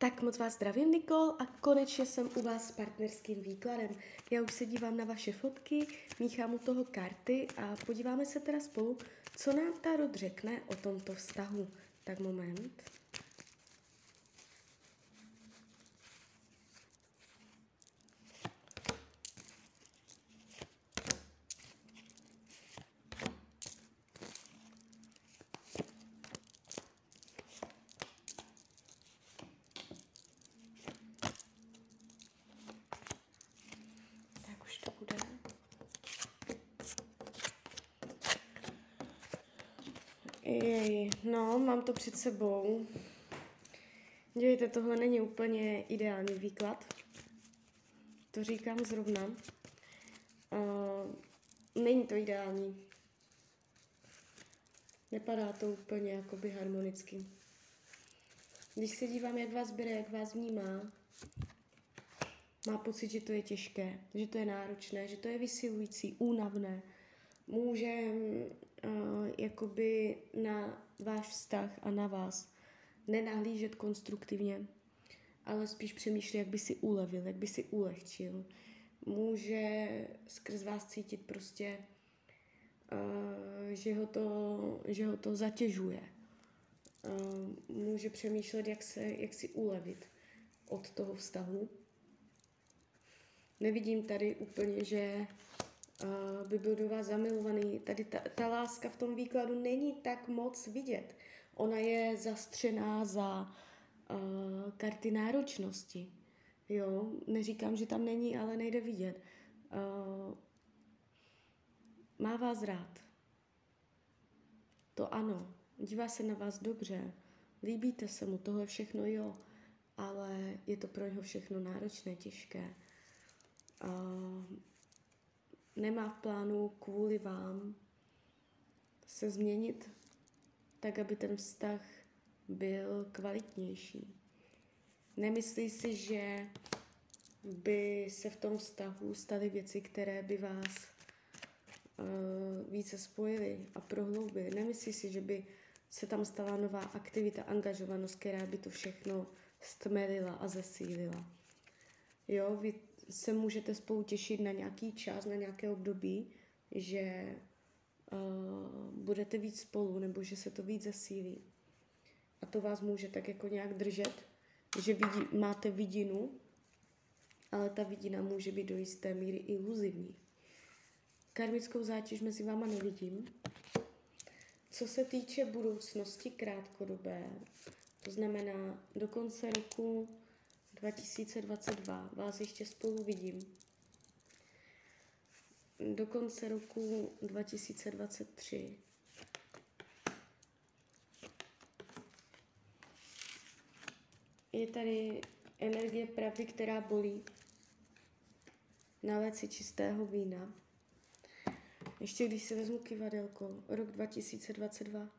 Tak moc vás zdravím, Nikol, a konečně jsem u vás s partnerským výkladem. Já už se dívám na vaše fotky, míchám u toho karty a podíváme se teda spolu, co nám Tarot řekne o tomto vztahu. Tak moment. Tak už to bude. Jej, no, mám to před sebou. Dívejte, tohle není úplně ideální výklad. To říkám zrovna. Uh, není to ideální. Nepadá to úplně jakoby harmonicky. Když se dívám, jak vás bere, jak vás vnímá, má pocit, že to je těžké, že to je náročné, že to je vysilující, únavné. Může uh, jakoby na váš vztah a na vás nenahlížet konstruktivně, ale spíš přemýšlet, jak by si ulevil, jak by si ulehčil. Může skrz vás cítit prostě, uh, že, ho to, že ho to zatěžuje. Uh, může přemýšlet, jak, se, jak si ulevit od toho vztahu. Nevidím tady úplně, že by byl do vás zamilovaný. Tady ta, ta láska v tom výkladu není tak moc vidět. Ona je zastřená za uh, karty náročnosti. Jo, neříkám, že tam není, ale nejde vidět. Uh, má vás rád. To ano. Dívá se na vás dobře. Líbíte se mu, tohle všechno jo. Ale je to pro něho všechno náročné, těžké. Uh, nemá v plánu kvůli vám se změnit tak, aby ten vztah byl kvalitnější. Nemyslí si, že by se v tom vztahu staly věci, které by vás uh, více spojily a prohloubily. Nemyslí si, že by se tam stala nová aktivita, angažovanost, která by to všechno stmelila a zesílila. Jo, vy se můžete spolu těšit na nějaký čas, na nějaké období, že uh, budete víc spolu nebo že se to víc zesílí. A to vás může tak jako nějak držet, že vidí, máte vidinu, ale ta vidina může být do jisté míry iluzivní. Karmickou zátěž mezi váma nevidím. Co se týče budoucnosti krátkodobé, to znamená do konce roku 2022 vás ještě spolu vidím. Do konce roku 2023 je tady energie pravdy, která bolí. Nalec si čistého vína. Ještě když si vezmu kivadelko, rok 2022.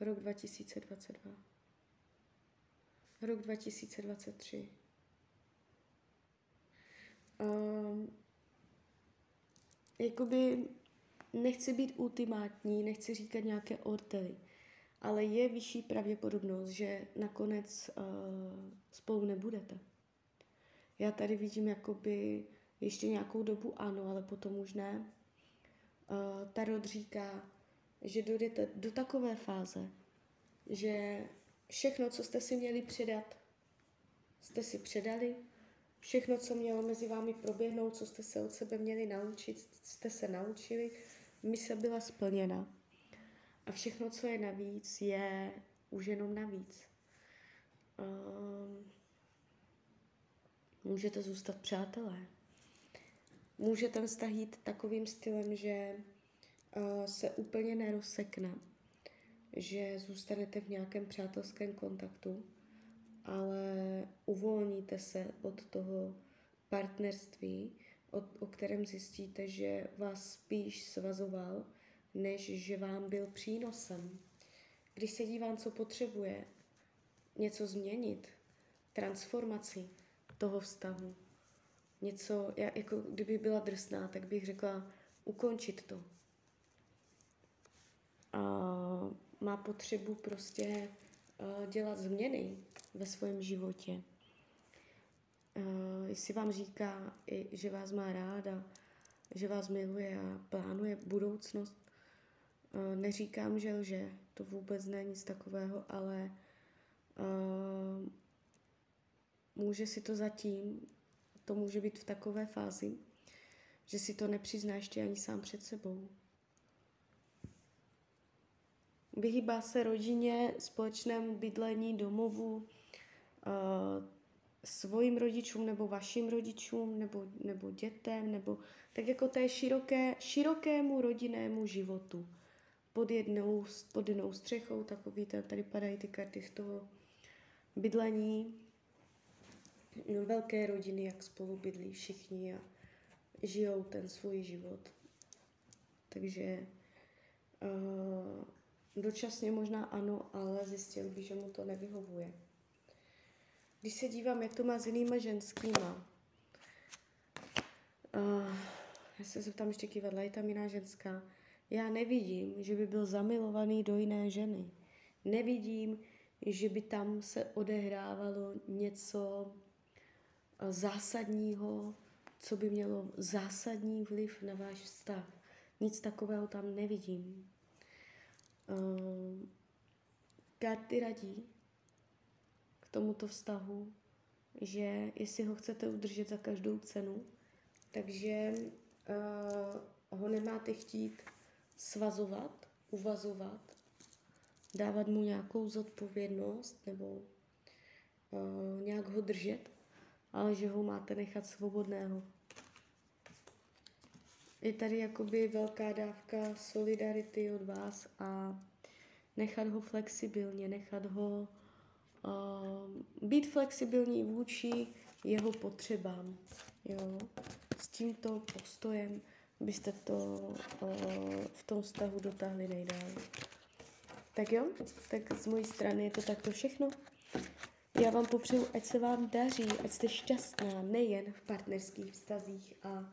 Rok 2022 rok 2023. Um, jakoby nechci být ultimátní, nechci říkat nějaké ortely, ale je vyšší pravděpodobnost, že nakonec uh, spolu nebudete. Já tady vidím jakoby ještě nějakou dobu ano, ale potom už ne. Uh, Tarot říká, že dojdete do takové fáze, že všechno, co jste si měli předat, jste si předali. Všechno, co mělo mezi vámi proběhnout, co jste se od sebe měli naučit, jste se naučili. Mise byla splněna. A všechno, co je navíc, je už jenom navíc. Um, můžete zůstat přátelé. Může ten vztah jít takovým stylem, že uh, se úplně nerozsekne že zůstanete v nějakém přátelském kontaktu, ale uvolníte se od toho partnerství, o, o kterém zjistíte, že vás spíš svazoval, než že vám byl přínosem. Když se dívám, co potřebuje, něco změnit, transformaci toho vztahu, něco, já, jako kdyby byla drsná, tak bych řekla ukončit to. A má potřebu prostě uh, dělat změny ve svém životě. Uh, jestli vám říká, i, že vás má ráda, že vás miluje a plánuje budoucnost, uh, neříkám, že lže, to vůbec není nic takového, ale může si to zatím, to může být v takové fázi, že si to nepřizná ještě ani sám před sebou. Vyhýbá se rodině, společnému bydlení, domovu, uh, svým rodičům nebo vašim rodičům nebo, nebo dětem, nebo tak jako té široké, širokému rodinnému životu. Pod jednou, pod jednou střechou, takový, tady padají ty karty z toho bydlení, no, velké rodiny, jak spolu bydlí všichni a žijou ten svůj život. Takže uh, dočasně možná ano, ale zjistil by, že mu to nevyhovuje. Když se dívám, jak to má s jinýma ženskýma, uh, já se zeptám ještě kývadla, je tam jiná ženská, já nevidím, že by byl zamilovaný do jiné ženy. Nevidím, že by tam se odehrávalo něco zásadního, co by mělo zásadní vliv na váš vztah. Nic takového tam nevidím. Uh, karty radí k tomuto vztahu, že jestli ho chcete udržet za každou cenu, takže uh, ho nemáte chtít svazovat, uvazovat, dávat mu nějakou zodpovědnost nebo uh, nějak ho držet, ale že ho máte nechat svobodného. Je tady jakoby velká dávka solidarity od vás a nechat ho flexibilně, nechat ho uh, být flexibilní vůči jeho potřebám. Jo? S tímto postojem byste to uh, v tom vztahu dotáhli nejdál. Tak jo, tak z mojí strany je to takto všechno. Já vám popřeju, ať se vám daří, ať jste šťastná nejen v partnerských vztazích a